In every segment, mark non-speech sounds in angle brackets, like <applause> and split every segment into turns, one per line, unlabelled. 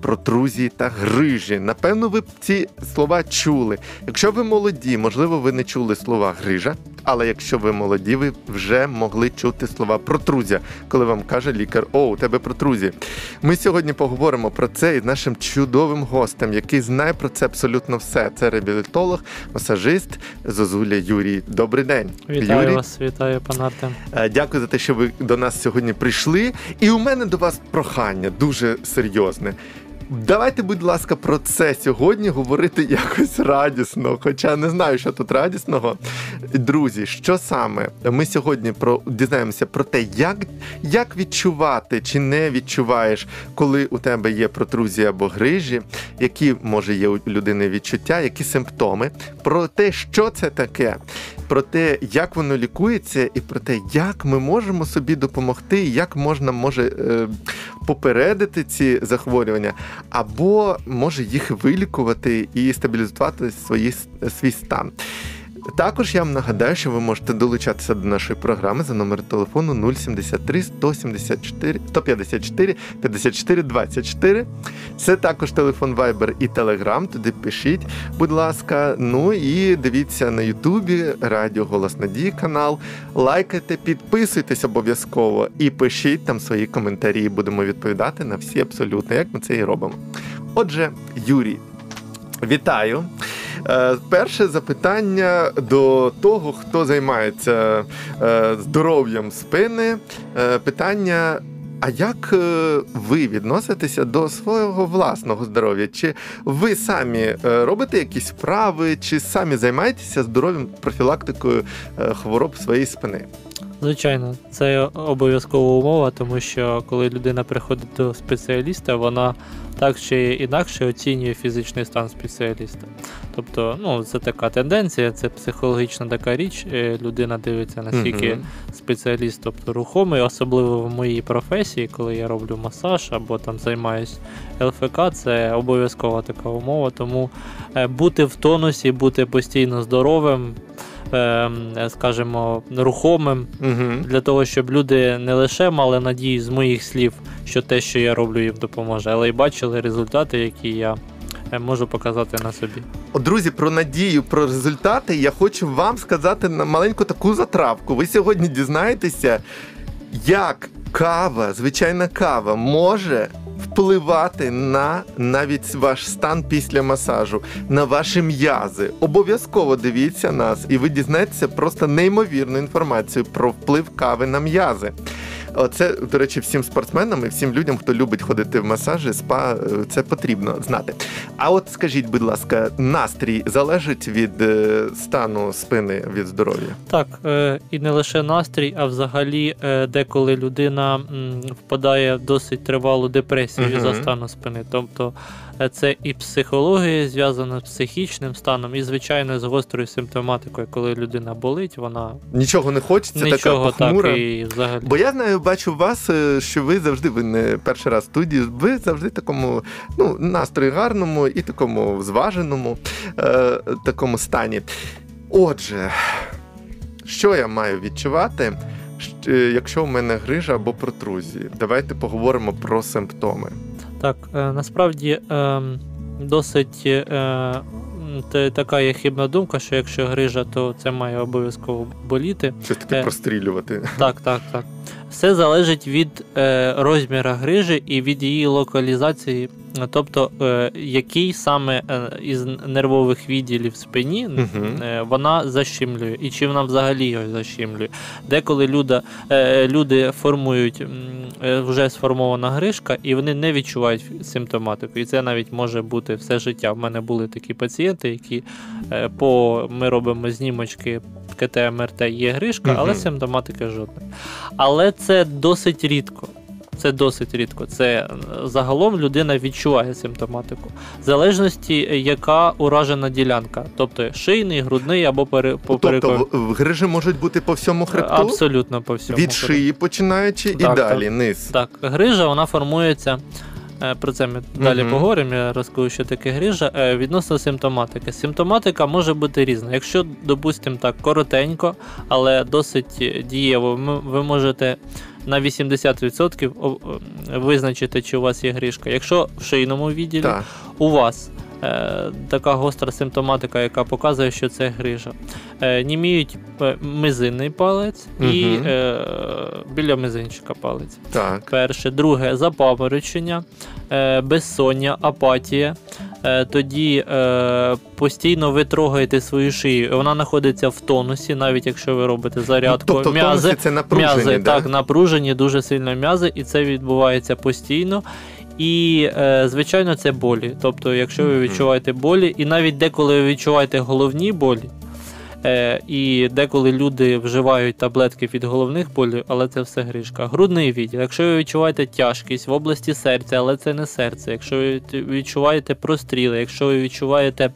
протрузії та грижі? Напевно, ви б ці слова чули. Якщо ви молоді, можливо, ви не чули слова грижа, але якщо ви молоді, ви вже могли чути слова протрузія, коли вам каже лікар: О, у тебе протрузія. Ми сьогодні поговоримо про це із нашим чудовим гостем, який знає про це абсолютно все. Це реабілітолог, масажист Зозуля Юрій. Добрий день,
Вітаю
Юрій.
вас, вітаю, пан Артем.
Е, Дякую за те, що ви до нас сьогодні прийшли. І у мене до вас прохання дуже серйозне. Давайте, будь ласка, про це сьогодні говорити якось радісно. Хоча не знаю, що тут радісного. Друзі, що саме ми сьогодні про дізнаємося про те, як, як відчувати чи не відчуваєш, коли у тебе є протрузія або грижі, які може є у людини відчуття, які симптоми, про те, що це таке, про те, як воно лікується, і про те, як ми можемо собі допомогти, як можна може е, попередити ці захворювання, або може їх вилікувати і стабілізувати свої, свій стан. Також я вам нагадаю, що ви можете долучатися до нашої програми за номером телефону 073 174 154 54 24. Це також телефон Viber і Telegram. Туди пишіть, будь ласка. Ну і дивіться на Ютубі Радіо Голос Надії канал. Лайкайте, підписуйтесь обов'язково і пишіть там свої коментарі. Будемо відповідати на всі абсолютно, як ми це і робимо. Отже, Юрій, вітаю. Е, Перше запитання до того, хто займається е, здоров'ям спини. Е, Питання. А як ви відноситеся до свого власного здоров'я? Чи ви самі робите якісь вправи, чи самі займаєтеся здоров'ям профілактикою хвороб своєї спини?
Звичайно, це обов'язкова умова, тому що коли людина приходить до спеціаліста, вона так чи інакше оцінює фізичний стан спеціаліста. Тобто, ну, це така тенденція, це психологічна така річ. е, Людина дивиться, наскільки спеціаліст, тобто рухомий, особливо в моїй професії, коли я роблю масаж або там займаюсь ЛФК, це обов'язкова така умова. Тому е, бути в тонусі, бути постійно здоровим, скажімо, рухомим,
Угу.
для того, щоб люди не лише мали надію з моїх слів, що те, що я роблю, їм допоможе, але й бачили результати, які я е, можу показати на собі.
Друзі, про надію, про результати я хочу вам сказати на маленьку таку затравку. Ви сьогодні дізнаєтеся, як кава, звичайна кава, може впливати на навіть ваш стан після масажу, на ваші м'язи. Обов'язково дивіться нас, і ви дізнаєтеся просто неймовірну інформацію про вплив кави на м'язи. Це, до речі, всім спортсменам і всім людям, хто любить ходити в масажі, спа, е, це потрібно знати. А от скажіть, будь ласка, настрій залежить від е, стану спини від здоров'я?
Так, е, і не лише настрій, а взагалі деколи людина впадає в досить тривалу депресію
Мгм.
за стану спини. Тобто це і психологія зв'язана з психічним станом, і звичайно з гострою симптоматикою, коли людина болить, вона
Нічого не хочеться,
нічого
така похмура.
так і взагалі.
Бо я знаю, бачу вас, е, що ви завжди, ви не перший раз в студії, ви завжди такому ну, настрої гарному і такому зваженому е, такому стані. Отже, що я маю відчувати, е, якщо в мене грижа або протрузії? Давайте поговоримо про симптоми.
Так, е, насправді е, досить е, така є хибна думка, що якщо грижа, то це має обов'язково боліти.
Щось таке
Е.
прострілювати.
Так, так, так. Все залежить від е, розміру грижі і від її локалізації, тобто е, який саме е, із нервових відділів в спині
Мгм.
е, вона защемлює, і чи вона взагалі його защемлює. Деколи люда, е, люди формують е, вже сформована грижка, і вони не відчувають симптоматику. І це навіть може бути все життя. В мене були такі пацієнти, які е, по ми робимо знімочки КТ МРТ є грижка, але
Мгм.
симптоматики жодної. Але це досить рідко. Це досить рідко. Це е, загалом людина відчуває симптоматику. В залежності, е, яка уражена ділянка, тобто шийний, грудний або пере, поперековий.
Тобто грижі можуть бути по всьому хребту,
Абсолютно по всьому.
від шиї починаючи, і
Так,
далі
так.
низ.
Так, грижа вона формується Про це ми далі
Мгм.
поговоримо. Я розкажу, що таке грижа. Е, Відносно симптоматики. Симптоматика може бути різна. Якщо, допустимо, так коротенько, але досить дієво, ви можете на 80% о- о, визначити, чи у вас є грижка. Якщо в шийному відділі
Так.
у вас е, така гостра симптоматика, яка показує, що це грижа. Е, німіють е, мизинний палець і е, біля мизинчика палець.
Так.
Перше, друге запаморочення, е, безсоння, апатія. Е, тоді е, постійно ви трогаєте свою шию. Вона знаходиться в тонусі, навіть якщо ви робите зарядку.
Тобто в
м'язи,
тонусі це напружені,
м'язи
да?
так, напружені, дуже сильно м'язи, і це відбувається постійно. І, е, звичайно, це болі. Тобто, якщо ви відчуваєте болі, і навіть деколи ви відчуваєте головні болі, е, і деколи люди вживають таблетки від головних болів, але це все гришка. Грудний відділ. Якщо ви відчуваєте тяжкість в області серця, але це не серце. Якщо ви відчуваєте простріли, якщо ви відчуваєте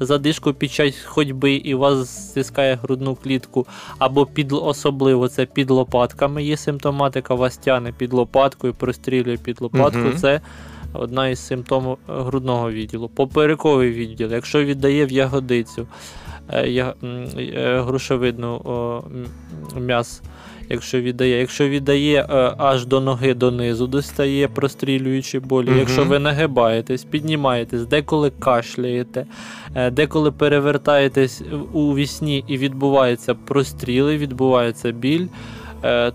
задишку під час ходьби і у вас стискає грудну клітку, або під особливо це під лопатками є симптоматика, вас тяне під лопаткою, прострілює під лопатку.
Мгм.
Це одна із симптомів грудного відділу. Поперековий відділ, якщо віддає в ягодицю грушевидну о, м'яс. Якщо віддає, якщо віддає е, аж до ноги донизу, достає прострілюючи болі.
Мгм.
Якщо ви нагибаєтесь, піднімаєтесь, деколи кашляєте, е, деколи перевертаєтесь у вісні і відбуваються простріли, відбувається біль, е,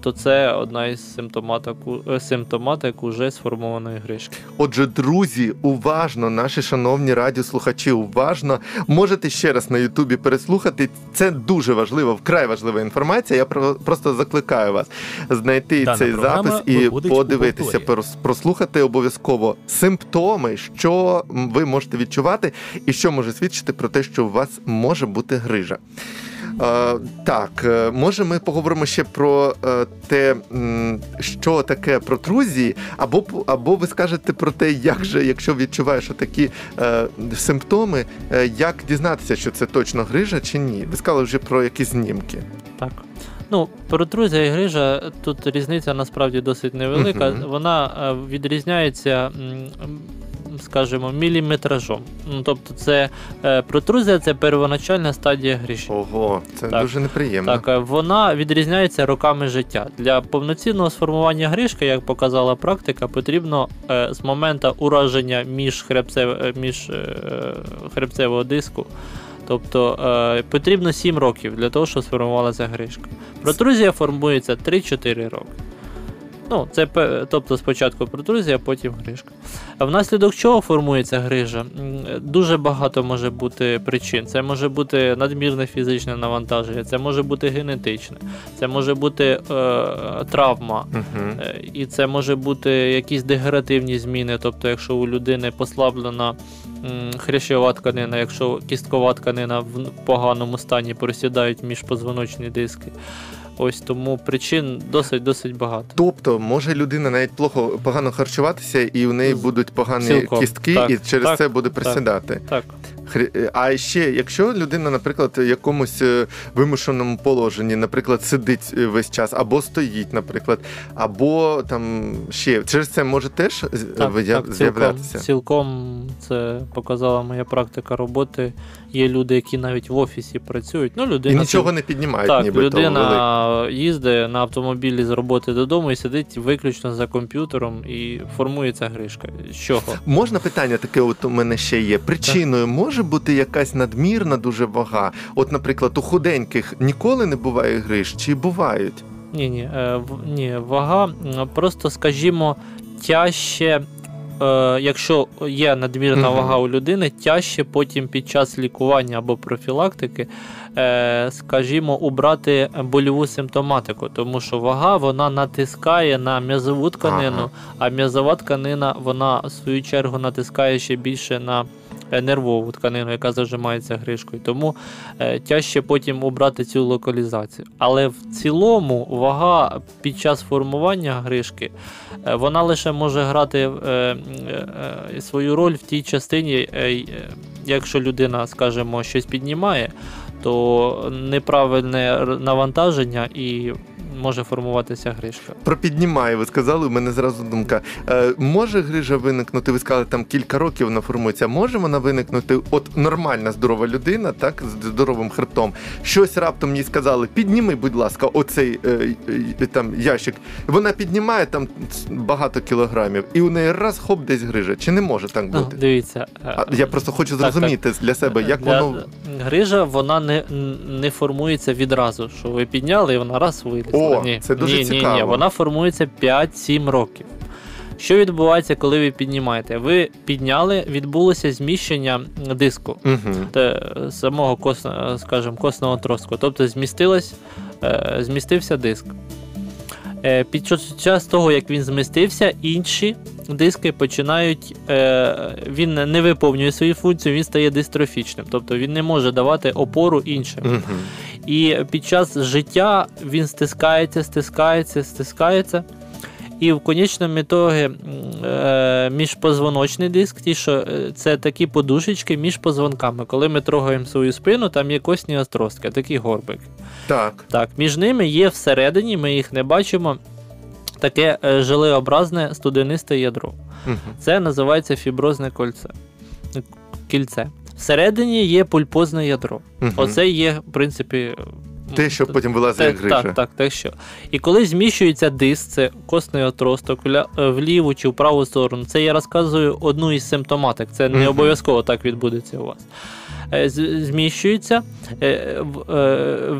то це одна із симптоматик, е, симптоматик уже сформованої гришки.
Отже, друзі, уважно, наші шановні радіослухачі, уважно можете ще раз на Ютубі переслухати. Це дуже важливо, вкрай важлива інформація. Я про- просто закликаю вас знайти
Дана
цей запис і подивитися, прослухати обов'язково симптоми, що ви можете відчувати, і що може свідчити про те, що у вас може бути грижа. Е, так, е, може, ми поговоримо ще про е, те, що таке протрузії, або або ви скажете про те, як же, якщо відчуваєш такі е, симптоми, е, як дізнатися, що це точно грижа чи ні? Ви сказали вже про якісь знімки.
Так. Ну, протрузія і грижа, тут різниця насправді досить невелика.
Мгм.
Вона відрізняється, скажімо, міліметражом. Ну, тобто, це е, протрузія це первоначальна стадія грижі.
Ого, це
Так.
дуже неприємно.
Так, е, вона відрізняється роками життя. Для повноцінного сформування гришки, як показала практика, потрібно е, з моменту ураження між хребцев, е, між е, хребцевого диску. Тобто е, потрібно 7 років для того, щоб сформувалася гришка. Протрузія формується 3-4 роки. Ну, це тобто спочатку протрузія, потім грижка. Внаслідок чого формується грижа? Дуже багато може бути причин. Це може бути надмірне фізичне навантаження, це може бути генетичне, це може бути е, травма,
Угу.
І це може бути якісь дегенеративні зміни, тобто, якщо у людини послаблена хрящова тканина, якщо кісткова тканина в поганому стані просідають міжпозвоночні диски. Ось тому причин досить досить багато.
Тобто, може людина навіть плохо погано харчуватися, і у неї будуть погані
цілком.
кістки,
Так,
і через
так,
це буде присідати.
Так,
Хрі- А ще, якщо людина, наприклад, в якомусь е, вимушеному положенні, наприклад, сидить е, весь час, або стоїть, наприклад, або там ще через це може теж
так, так цілком,
з'являтися.
цілком це показала моя практика роботи. Є люди, які навіть в офісі працюють. Ну,
І нічого не піднімають,
Так,
велик-
людина їздить на автомобілі з роботи додому і сидить виключно за комп'ютером і формується гришка. З чого?
Можна питання таке, от у мене ще є. Причиною може бути якась надмірна дуже вага. От, наприклад, у худеньких ніколи не буває гриж, чи бувають?
Ні, ні, е, в- ні, вага просто, скажімо, тяжче. Е, якщо є надмірна вага у людини, тяжче потім під час лікування або профілактики, е, скажімо, убрати больову симптоматику, тому що вага вона натискає на м'язову тканину, а м'язова тканина вона в свою чергу натискає ще більше на нервову тканину, яка зажимається гришкою. Тому е, тяжче потім обрати цю локалізацію. Але в цілому вага під час формування гришки е, вона лише може грати е, е, е, свою роль в тій частині, е, е, якщо людина, скажімо, щось піднімає, то неправильне навантаження і може формуватися грижка.
Про піднімає, ви сказали, у мене зразу думка. Е, може грижа виникнути, ви сказали, там кілька років вона формується. Може вона виникнути, от нормальна здорова людина, так, з здоровим хребтом. Щось раптом їй сказали, підніми, будь ласка, оцей е, е, там ящик. Вона піднімає там багато кілограмів, і у неї раз хоп десь грижа. Чи не може так
Ну,
бути?
дивіться, е,
А я просто хочу
так,
зрозуміти для себе, як
Для-
воно.
Грижа вона не, не формується відразу, що ви підняли і вона раз вилізла.
О,
ні,
це дуже
ні, Ні,
цікаво.
ні, вона формується 5-7 років. Що відбувається, коли ви піднімаєте? Ви підняли, відбулося зміщення диску
Угу.
те, самого косного, скажімо, косного троску. Тобто змістилось, е, змістився диск. Е, Під час того, як він змістився, інші диски починають. Е, він не виповнює свою функцію, він стає дистрофічним, тобто він не може давати опору іншим. І під час життя він стискається, стискається, стискається. І в конечному ітогі е, міжпозвоночний диск, ті, що е, це такі подушечки між позвонками. Коли ми трогаємо свою спину, там є косні остростки, такі горбики.
Так.
Так, між ними є всередині, ми їх не бачимо. Таке е, желеобразне студенисте ядро.
Угу.
Це називається фіброзне кольце. Кільце. Всередині є пульпозне ядро. Оце є, в принципі,
Те, що потім вилазить як грижа.
Так, так, те що. І коли зміщується диск, це косний отросток е, в ліву чи в праву сторону, це я розказую одну із симптоматик. Це не обов'язково так відбудеться у вас. Е, Зміщується, е,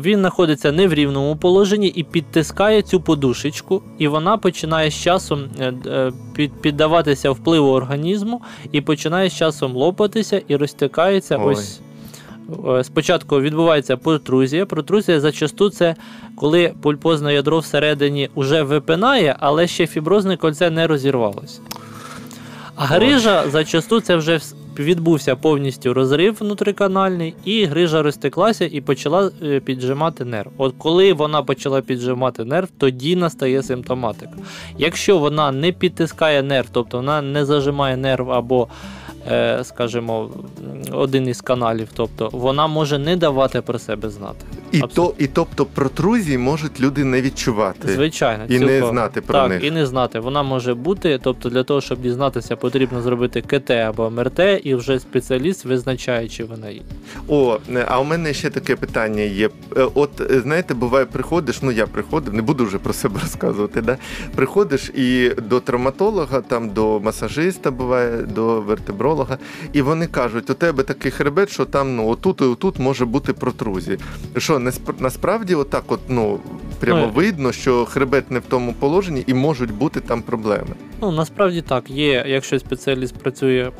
він знаходиться не в рівному положенні і підтискає цю подушечку, і вона починає з часом піддаватися впливу організму і починає з часом лопатися і розтикається
Ой.
ось. Е, Спочатку відбувається протрузія. Протрузія зачасту це коли пульпозне ядро всередині вже випинає, але ще фіброзне кольце не розірвалося. А грижа зачасту це вже відбувся повністю розрив внутриканальний, і грижа розтеклася і почала е, піджимати нерв. От коли вона почала піджимати нерв, тоді настає симптоматика. Якщо вона не підтискає нерв, тобто вона не зажимає нерв або, скажімо, один із каналів, тобто вона може не давати про себе знати.
І, то, і тобто протрузії можуть люди не відчувати.
Звичайно,
І не знати про
так,
них.
і не знати. Вона може бути. Тобто, для того, щоб дізнатися, потрібно зробити КТ або МРТ, і вже спеціаліст визначає, чи вона є.
О, е, а у мене ще таке питання є. Е, От е, знаєте, буває, приходиш, ну я приходив, не буду вже про себе <laughs> розказувати. Да? Приходиш і до травматолога, там до масажиста буває, до вертебролога, і вони кажуть, у тебе такий хребет, що там ну отут і отут може бути протрузія. Що не сп- насправді, отак, от ну прямо
Ну,
видно, що хребет не в тому положенні і можуть бути там проблеми.
Ну насправді так, є, якщо спеціаліст працює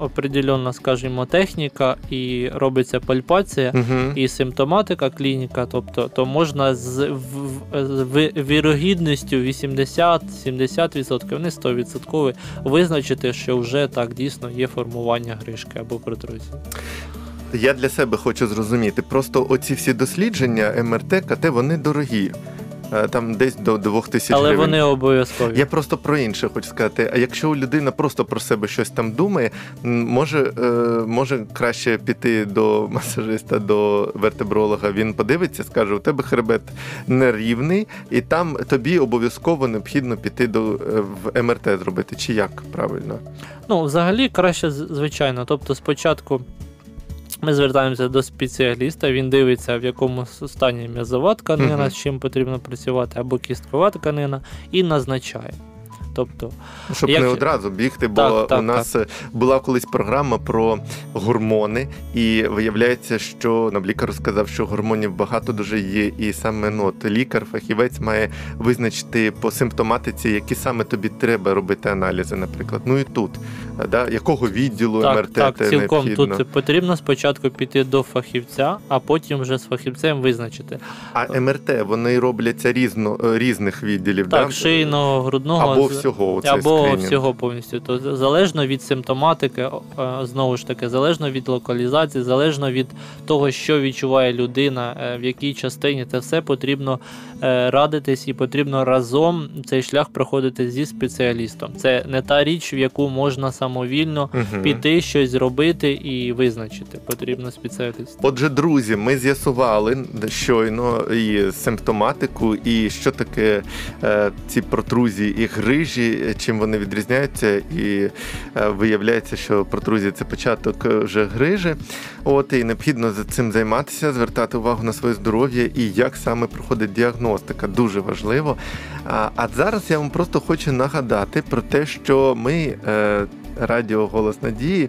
определенна, скажімо, техніка і робиться пальпація.
Угу.
І симптоматика клініка, тобто то можна з, вірогідністю 80-70%, не 100% визначити, що вже так дійсно є формування гришки або протрузії.
Я для себе хочу зрозуміти. Просто оці всі дослідження МРТ, КТ, вони дорогі. Е, Там десь до 2000
Але
гривень.
вони обов'язкові.
Я просто про інше хочу сказати. А якщо людина просто про себе щось там думає, може, е, може краще піти до масажиста, до вертебролога. Він подивиться, скаже: у тебе хребет нерівний, і там тобі обов'язково необхідно піти до е, в МРТ зробити. Чи як правильно?
Ну, взагалі, краще, звичайно. Тобто, спочатку ми звертаємося до спеціаліста, він дивиться, в якому стані м'язова тканина,
Мгм.
з чим потрібно працювати, або кісткова тканина, і назначає. Тобто,
Щоб
Як-
не одразу бігти, бо
Так, так,
у нас е, була колись програма про гормони, і виявляється, що нам лікар сказав, що гормонів багато дуже є, і саме ну, от лікар, фахівець має визначити по симптоматиці, які саме тобі треба робити аналізи, наприклад. Ну і тут, да, якого відділу
так,
МРТ
так, цілком
необхідно.
тут потрібно спочатку піти до фахівця, а потім вже з фахівцем визначити.
А МРТ вони робляться різно, різних відділів,
Так,
да?
шийного, грудного,
або
з-
всього цей
Або
скринінг?
всього повністю. То залежно від симптоматики, е, знову ж таки, залежно від локалізації, залежно від того, що відчуває людина, е, в якій частині, це все потрібно е, радитись і потрібно разом цей шлях проходити зі спеціалістом. Це не та річ, в яку можна самовільно
Мгм.
піти, щось зробити і визначити. Потрібно спеціаліст.
Отже, друзі, ми з'ясували щойно і симптоматику, і що таке ці протрузії і грижі, е, чим вони відрізняються, і е, виявляється, що протрузія це початок е, вже грижі. От і необхідно за цим займатися, звертати увагу на своє здоров'я і як саме проходить діагностика. Дуже важливо. А, зараз я вам просто хочу нагадати про те, що ми радіо Голос Надії.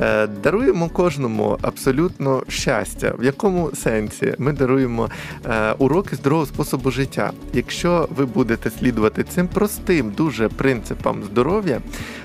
Е, Даруємо кожному абсолютно щастя. В якому сенсі ми даруємо е, уроки здорового способу життя. Якщо ви будете слідувати цим простим дуже принципам здоров'я,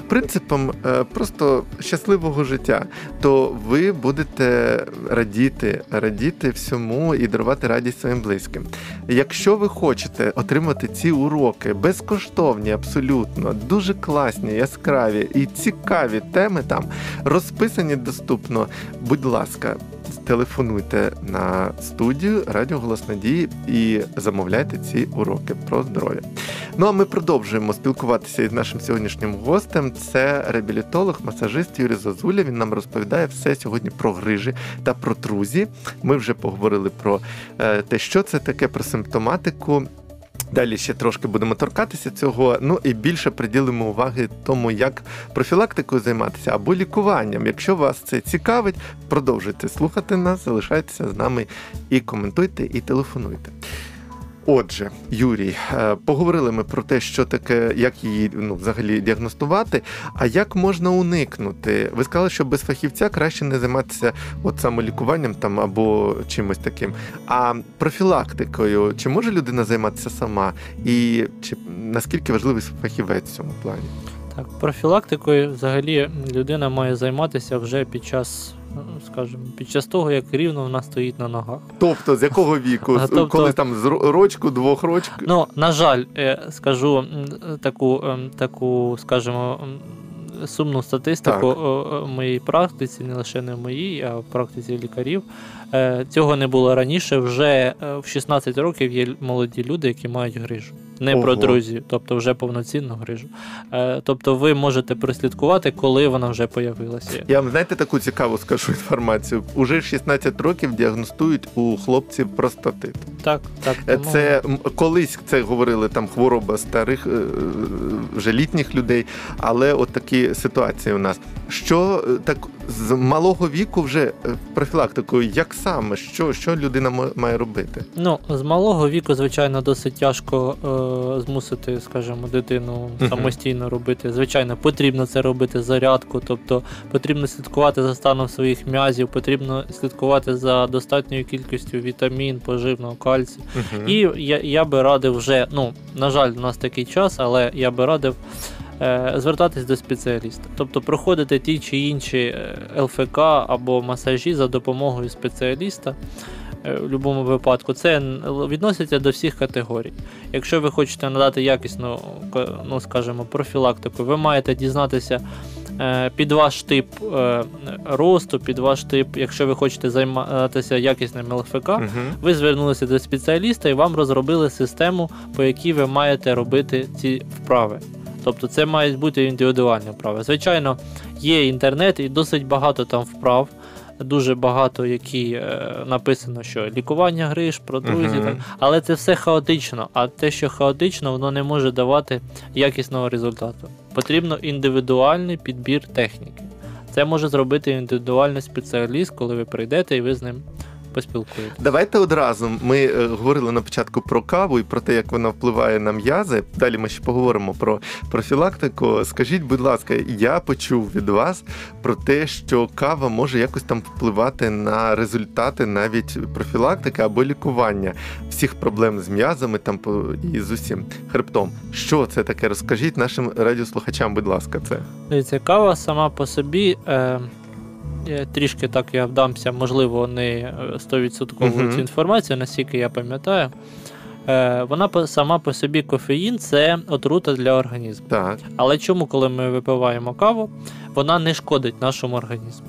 принципам е, просто щасливого життя, то ви будете радіти, радіти всьому і дарувати радість своїм близьким. Якщо ви хочете отримати ці уроки безкоштовні, абсолютно дуже класні, яскраві і цікаві теми там розписані доступно. Будь ласка, телефонуйте на студію Радіо Голос Надії і замовляйте ці уроки про здоров'я. Ну а ми продовжуємо спілкуватися із нашим сьогоднішнім гостем. Це реабілітолог, масажист Юрій Зозуля. Він нам розповідає все сьогодні про грижі та про трузі. Ми вже поговорили про е, те, що це таке, про симптоматику. Далі ще трошки будемо торкатися цього. Ну і більше приділимо уваги тому, як профілактикою займатися або лікуванням. Якщо вас це цікавить, продовжуйте слухати нас, залишайтеся з нами і коментуйте, і телефонуйте. Отже, Юрій, е, поговорили ми про те, що таке, як її ну, взагалі діагностувати, а як можна уникнути. Ви сказали, що без фахівця краще не займатися от самолікуванням там або чимось таким. А профілактикою, чи може людина займатися сама? І чи наскільки важливий фахівець в цьому плані?
Так, профілактикою взагалі людина має займатися вже під час, ну, скажімо, під час того, як рівно вона стоїть на ногах.
Тобто, з якого віку? <laughs>
Тобто-
Коли там з рочку, двох рочок?
Ну, на жаль, е, скажу таку, таку, скажімо, сумну статистику в моїй практиці, не лише не в моїй, а в практиці лікарів. Е, Цього не було раніше. Вже в 16 років є молоді люди, які мають грижу. Не
Ого.
про друзів, тобто вже повноцінну грижу. Е, Тобто ви можете прослідкувати, коли вона вже появилася.
Я вам знаєте таку цікаву скажу інформацію. Уже 16 років діагностують у хлопців простатит.
Так, так.
Е,
тому-
Це колись це говорили там хвороба старих е, вже літніх людей, але от такі ситуації у нас. Що так з малого віку вже профілактикою, як саме, що, що людина ма- має робити?
Ну, з малого віку, звичайно, досить тяжко змусити, скажімо, дитину самостійно робити. Звичайно, потрібно це робити зарядку, тобто потрібно слідкувати за станом своїх м'язів, потрібно слідкувати за достатньою кількістю вітамін, поживного кальцію.
Мгм.
І я, я би радив вже, ну, на жаль, у нас такий час, але я би радив. е, Звертатись до спеціаліста, тобто проходити ті чи інші е, ЛФК або масажі за допомогою спеціаліста е, в будь-якому випадку. Це відноситься до всіх категорій. Якщо ви хочете надати якісну, ну скажімо, профілактику, ви маєте дізнатися е, під ваш тип е, росту, під ваш тип, якщо ви хочете займатися якісним ЛФК,
Мгм.
ви звернулися до спеціаліста і вам розробили систему, по якій ви маєте робити ці вправи. Тобто це мають бути індивідуальні вправи. Звичайно, є інтернет і досить багато там вправ, дуже багато, які е, написано, що лікування гриш, про
друзі, uh-huh.
так, але це все хаотично. А те, що хаотично, воно не може давати якісного результату. Потрібно індивідуальний підбір техніки. Це може зробити індивідуальний спеціаліст, коли ви прийдете і ви з ним поспілкуєтесь.
Давайте одразу. Ми е, говорили на початку про каву і про те, як вона впливає на м'язи. Далі ми ще поговоримо про профілактику. Скажіть, будь ласка, я почув від вас про те, що кава може якось там впливати на результати навіть профілактики або лікування всіх проблем з м'язами там і з усім хребтом. Що це таке? Розкажіть нашим радіослухачам, будь ласка, це.
Дивіться, кава сама по собі. Е, трішки так я вдамся, можливо, не е, 100%
Мгм.
цю інформацію, наскільки я пам'ятаю. Е, Вона сама по собі кофеїн це отрута для організму.
Так.
Але чому, коли ми випиваємо каву, вона не шкодить нашому організму?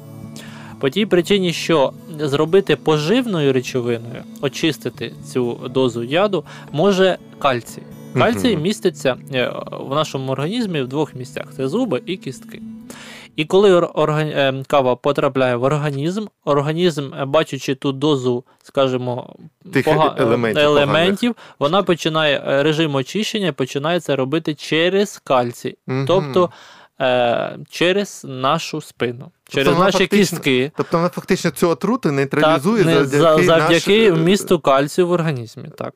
По тій причині, що зробити поживною речовиною, очистити цю дозу яду, може кальцій. Кальцій міститься е, в нашому організмі в двох місцях: це зуби і кістки. І коли ор- орган- е, кава потрапляє в організм, організм, е, бачачи ту дозу, скажімо,
Тих
пога-
елементів
елементів вона починає е, режим очищення, починає це робити через кальцій,
угу.
тобто е, через нашу спину, через
вона
наші
фактично
кістки.
Тобто вона фактично цю отруту
Так,
нейтралізує
не,
завдяки,
завдяки
наш-
вмісту кальцію в організмі. Так.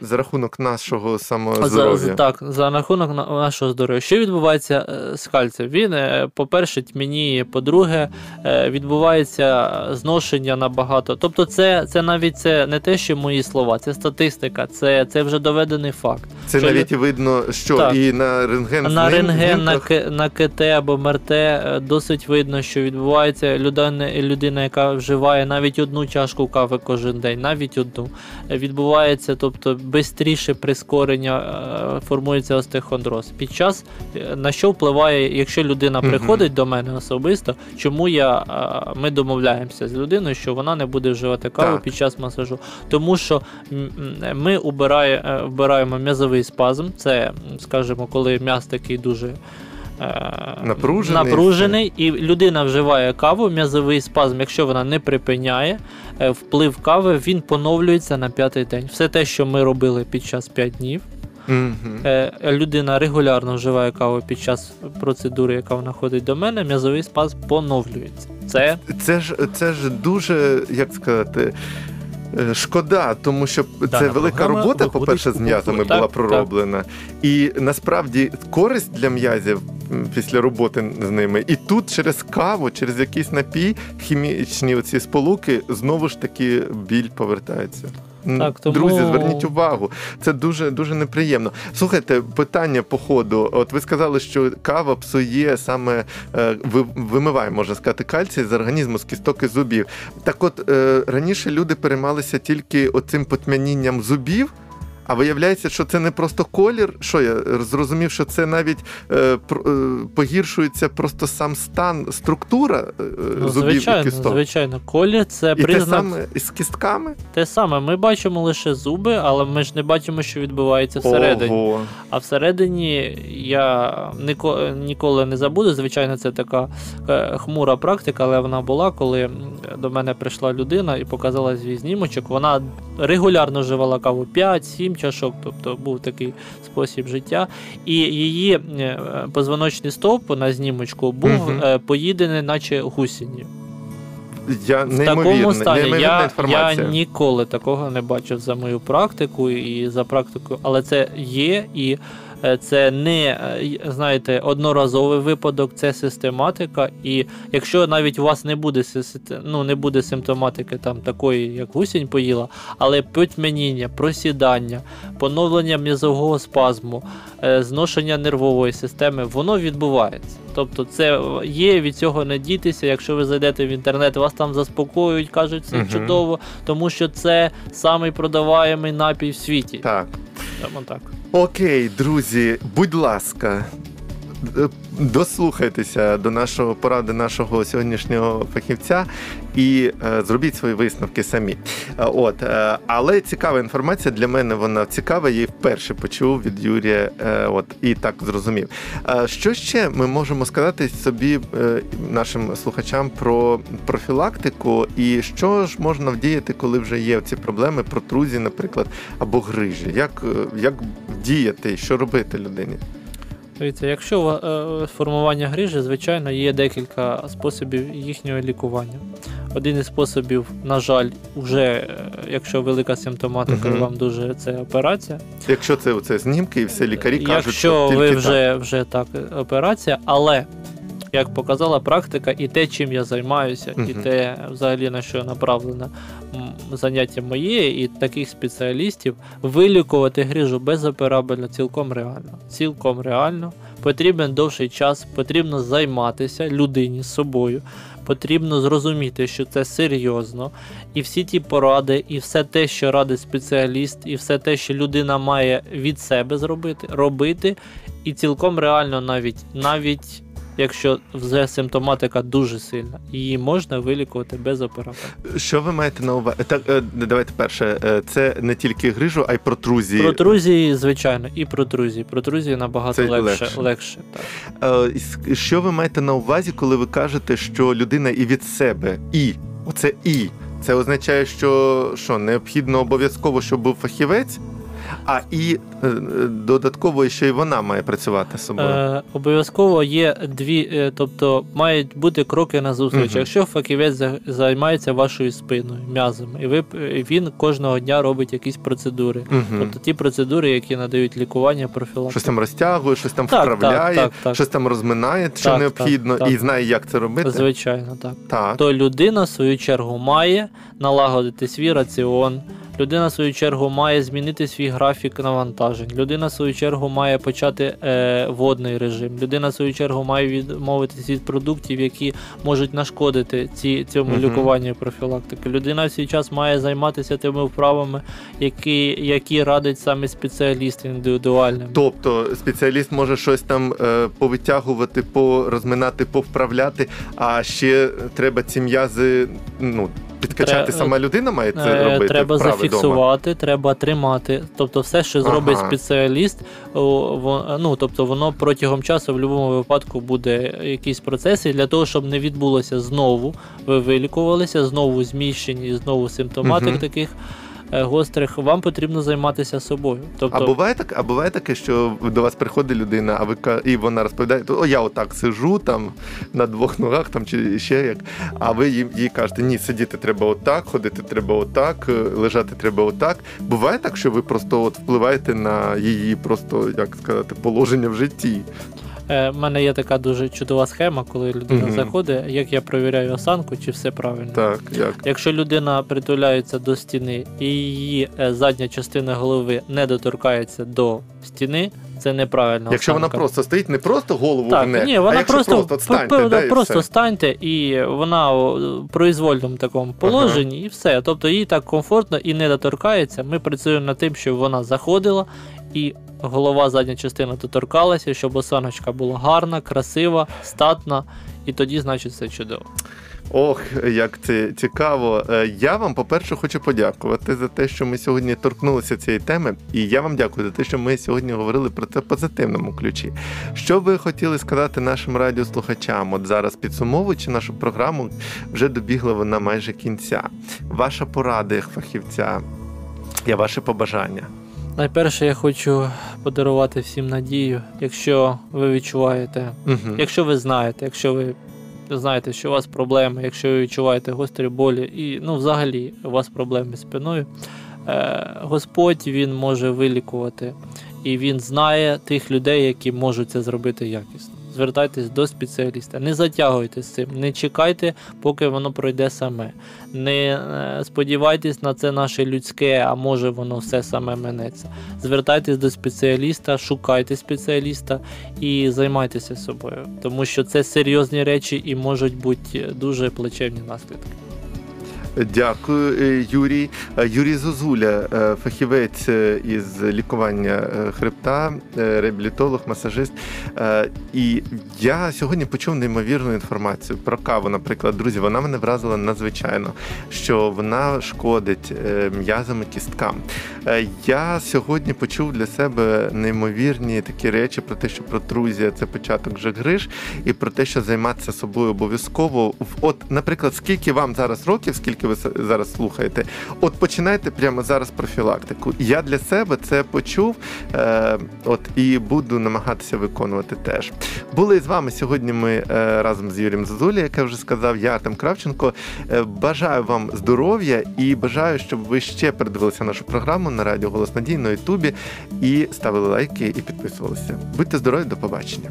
з- за рахунок нашого
За,
самоздоров'я.
за- так, за рахунок на- нашого здоров'я. Що відбувається е, з кальцієм? Він, е, по-перше, тьмяніє, по-друге, е, відбувається зношення набагато. Тобто, це, це навіть це не те, що мої слова, це статистика, це, це вже доведений факт.
Це
що
навіть і видно, що
Так.
і на рентген
На рентген, на, К- на КТ або МРТ е, досить видно, що відбувається людина, людина, яка вживає навіть одну чашку кави кожен день, навіть одну. Відбувається, тобто швидше прискорення, е, формується остеохондроз. Під час е, на що впливає, якщо людина приходить до мене особисто, чому я, е, ми домовляємося з людиною, що вона не буде вживати каву
Так.
під час масажу. Тому що ми убирає, вбираємо м'язовий спазм, це, скажімо, коли м'яз такий дуже. Е,
Напружений.
напружений, і людина вживає каву, м'язовий спазм, якщо вона не припиняє, е, вплив кави він поновлюється на п'ятий день. Все те, що ми робили під час 5 днів, е, людина регулярно вживає каву під час процедури, яка вона ходить до мене, м'язовий спазм поновлюється. Це
Це ж це ж дуже, як сказати. Е, Шкода, тому що це велика робота, по-перше, з м'язами була
Так,
пророблена. І насправді користь для м'язів після роботи з ними. І тут через каву, через якийсь напій, хімічні оці сполуки, знову ж таки біль повертається.
Так, тому-
Друзі, зверніть увагу. Це дуже дуже неприємно. Слухайте, питання по ходу. От ви сказали, що кава псує саме е, вимиває, можна сказати, кальцій з організму, з кісток і зубів. Так от е, раніше люди переймалися тільки оцим потьмянінням зубів. А виявляється, що це не просто колір. Що я зрозумів, що це навіть е, е, погіршується просто сам стан, структура е,
ну,
зубів і
звичайно,
кісток.
звичайно. Колір це
І те саме із кістками.
Те саме, ми бачимо лише зуби, але ми ж не бачимо, що відбувається всередині.
Ого.
А всередині я ніко- ніколи не забуду. Звичайно, це така е, хмура практика, але вона була, коли до мене прийшла людина і показала свій знімочок. Вона регулярно вживала каву 5-7 чашок, тобто був такий спосіб життя. І її е, позвоночний стовп на знімочку був е, поїдений, наче гусінню.
Я
В такому стані я, я ніколи такого не бачив за мою практику і за практикою, але це є і це не е, знаєте одноразовий випадок, це систематика. І якщо навіть у вас не буде ну, не буде симптоматики там такої, як гусінь поїла, але потьмяніння, просідання, поновлення м'язового спазму, е, зношення нервової системи, воно відбувається. Тобто, це є від цього не дітися. Якщо ви зайдете в інтернет, вас там заспокоюють, кажуть, все
Мгм.
чудово, тому що це самий продаваємий напій в світі.
Так.
Тому так.
Окей, друзі, будь ласка. Е, Дослухайтеся до нашого поради нашого сьогоднішнього фахівця і е, зробіть свої висновки самі. Е, От, але цікава інформація для мене вона цікава. Я її вперше почув від Юрія. От і так зрозумів. Що ще ми можемо сказати собі нашим слухачам про профілактику, і що ж можна вдіяти, коли вже є ці проблеми, протрузії, наприклад, або грижі? Як, як діяти, що робити людині?
Дивіться, якщо е, формування грижі, звичайно, є декілька способів їхнього лікування. Один із способів, на жаль, вже е, якщо велика симптоматика,
Мгм.
вам дуже це операція.
Якщо це оце знімки, і все лікарі кажуть,
Якщо
що тільки
ви
так.
вже, вже так, операція, але як показала практика, і те, чим я займаюся, і те, взагалі на що направлене м, заняття моє, і таких спеціалістів вилікувати грижу безоперабельно, цілком реально. Цілком реально. Потрібен довший час, потрібно займатися людині собою. Потрібно зрозуміти, що це серйозно, і всі ті поради, і все те, що радить спеціаліст, і все те, що людина має від себе зробити, робити, і цілком реально навіть навіть якщо вже симптоматика дуже сильна, її можна вилікувати без операції.
Що ви маєте на увазі? Так, е, давайте перше, е, це не тільки грижу, а й протрузії.
Протрузії, звичайно, і протрузії. Протрузії набагато
Це
легше.
легше.
легше так.
Е, Що ви маєте на увазі, коли ви кажете, що людина і від себе, і оце і це означає, що, що необхідно обов'язково, щоб був фахівець, а і е, додатково ще й вона має працювати з собою.
Е, обов'язково є дві, е, тобто мають бути кроки на зустріч.
Мгм.
Якщо фахівець за- займається вашою спиною, м'язами, і ви він кожного дня робить якісь процедури.
Мгм.
Тобто ті процедури, які надають лікування, профілактику.
Щось там розтягує, щось там
Так,
вправляє,
так, так, так.
щось там розминає, що
Так,
необхідно,
так,
і знає, як це робити.
Звичайно, так.
Так.
То людина, в свою чергу, має налагодити свій раціон. Людина, в свою чергу, має змінити свій графік навантажень. Людина, в свою чергу, має почати е, водний режим. Людина, в свою чергу, має відмовитися від продуктів, які можуть нашкодити ці, цьому
Мгм.
лікуванню і профілактики. Людина в свій час має займатися тими вправами, які, які радить саме спеціаліст індивідуальним.
Тобто спеціаліст може щось там е, повитягувати, порозминати, повправляти, а ще треба ці м'язи ну, підкачати
Тре-
сама людина має це
Е,
робити.
Треба
вправи дома.
зафіксувати, треба тримати. Тобто, все, що зробить
Ага.
спеціаліст, ну тобто воно протягом часу в будь-якому випадку буде якісь процеси для того, щоб не відбулося знову. Ви вилікувалися, знову зміщені, знову симптоматик
угу.
таких гострих. Вам потрібно займатися собою. Тобто,
А буває так, а буває таке, що до вас приходить людина, а ви і вона розповідає, то о, я отак сижу там на двох ногах, там чи ще як. А ви їй, їй кажете, ні, сидіти треба отак, ходити треба отак, е, лежати треба отак. Буває так, що ви просто от впливаєте на її просто як сказати положення в житті.
Е, в мене є така дуже чудова схема, коли людина
Мгм.
заходить, як я перевіряю осанку, чи все правильно.
Так, як
Якщо людина притуляється до стіни і її е, задня частина голови не доторкається до стіни, це неправильно.
якщо вона просто стоїть, не просто голову
так,
гне,
ні,
а
вона
якщо
просто,
просто станьте, да, і
просто
все.
станьте, і вона у произвольному такому положенні, і все. Тобто їй так комфортно і не доторкається. Ми працюємо над тим, щоб вона заходила і голова, задня частина доторкалася, щоб осаночка була гарна, красива, статна, і тоді, значить, все чудово.
Ох, як це цікаво. Е, Я вам, по-перше, хочу подякувати за те, що ми сьогодні торкнулися цієї теми. І я вам дякую за те, що ми сьогодні говорили про це в позитивному ключі. Що ви хотіли сказати нашим радіослухачам? От зараз підсумовуючи нашу програму, вже добігла вона майже кінця. Ваша порада як фахівця, я ваше побажання.
Найперше, я хочу подарувати всім надію, якщо ви відчуваєте
Угу.
Якщо ви знаєте, якщо ви знаєте, що у вас проблеми, якщо ви відчуваєте гострі болі, і ну, взагалі у вас проблеми з спиною, е, Господь він може вилікувати, і він знає тих людей, які можуть це зробити якісно. Звертайтесь до спеціаліста, не затягуйте з цим, не чекайте, поки воно пройде саме. Не е, сподівайтесь на це наше людське, а може воно все саме минеться. Звертайтесь до спеціаліста, шукайте спеціаліста і займайтеся собою, тому що це серйозні речі і можуть бути дуже плачевні наслідки.
Дякую, е, Юрій. Е, Юрій Зозуля, е, фахівець із лікування хребта, реабілітолог, масажист. І я сьогодні почув неймовірну інформацію про каву. Наприклад, друзі, вона мене вразила надзвичайно, що вона шкодить м'язам і кісткам. Я сьогодні почув для себе неймовірні такі речі про те, що протрузія це початок вже гриж, і про те, що займатися собою обов'язково. От, наприклад, скільки вам зараз років, скільки ви зараз слухаєте, от починайте прямо зараз профілактику. Я для себе це почув, е, от і буду намагатися виконувати теж. Були з вами сьогодні. Ми е, разом з Юрієм Зозулі, як я вже сказав, я Артем Кравченко. Е, бажаю вам здоров'я і бажаю, щоб ви ще передивилися нашу програму на радіо Голос Надії на Ютубі і ставили лайки і підписувалися. Будьте здорові, до побачення.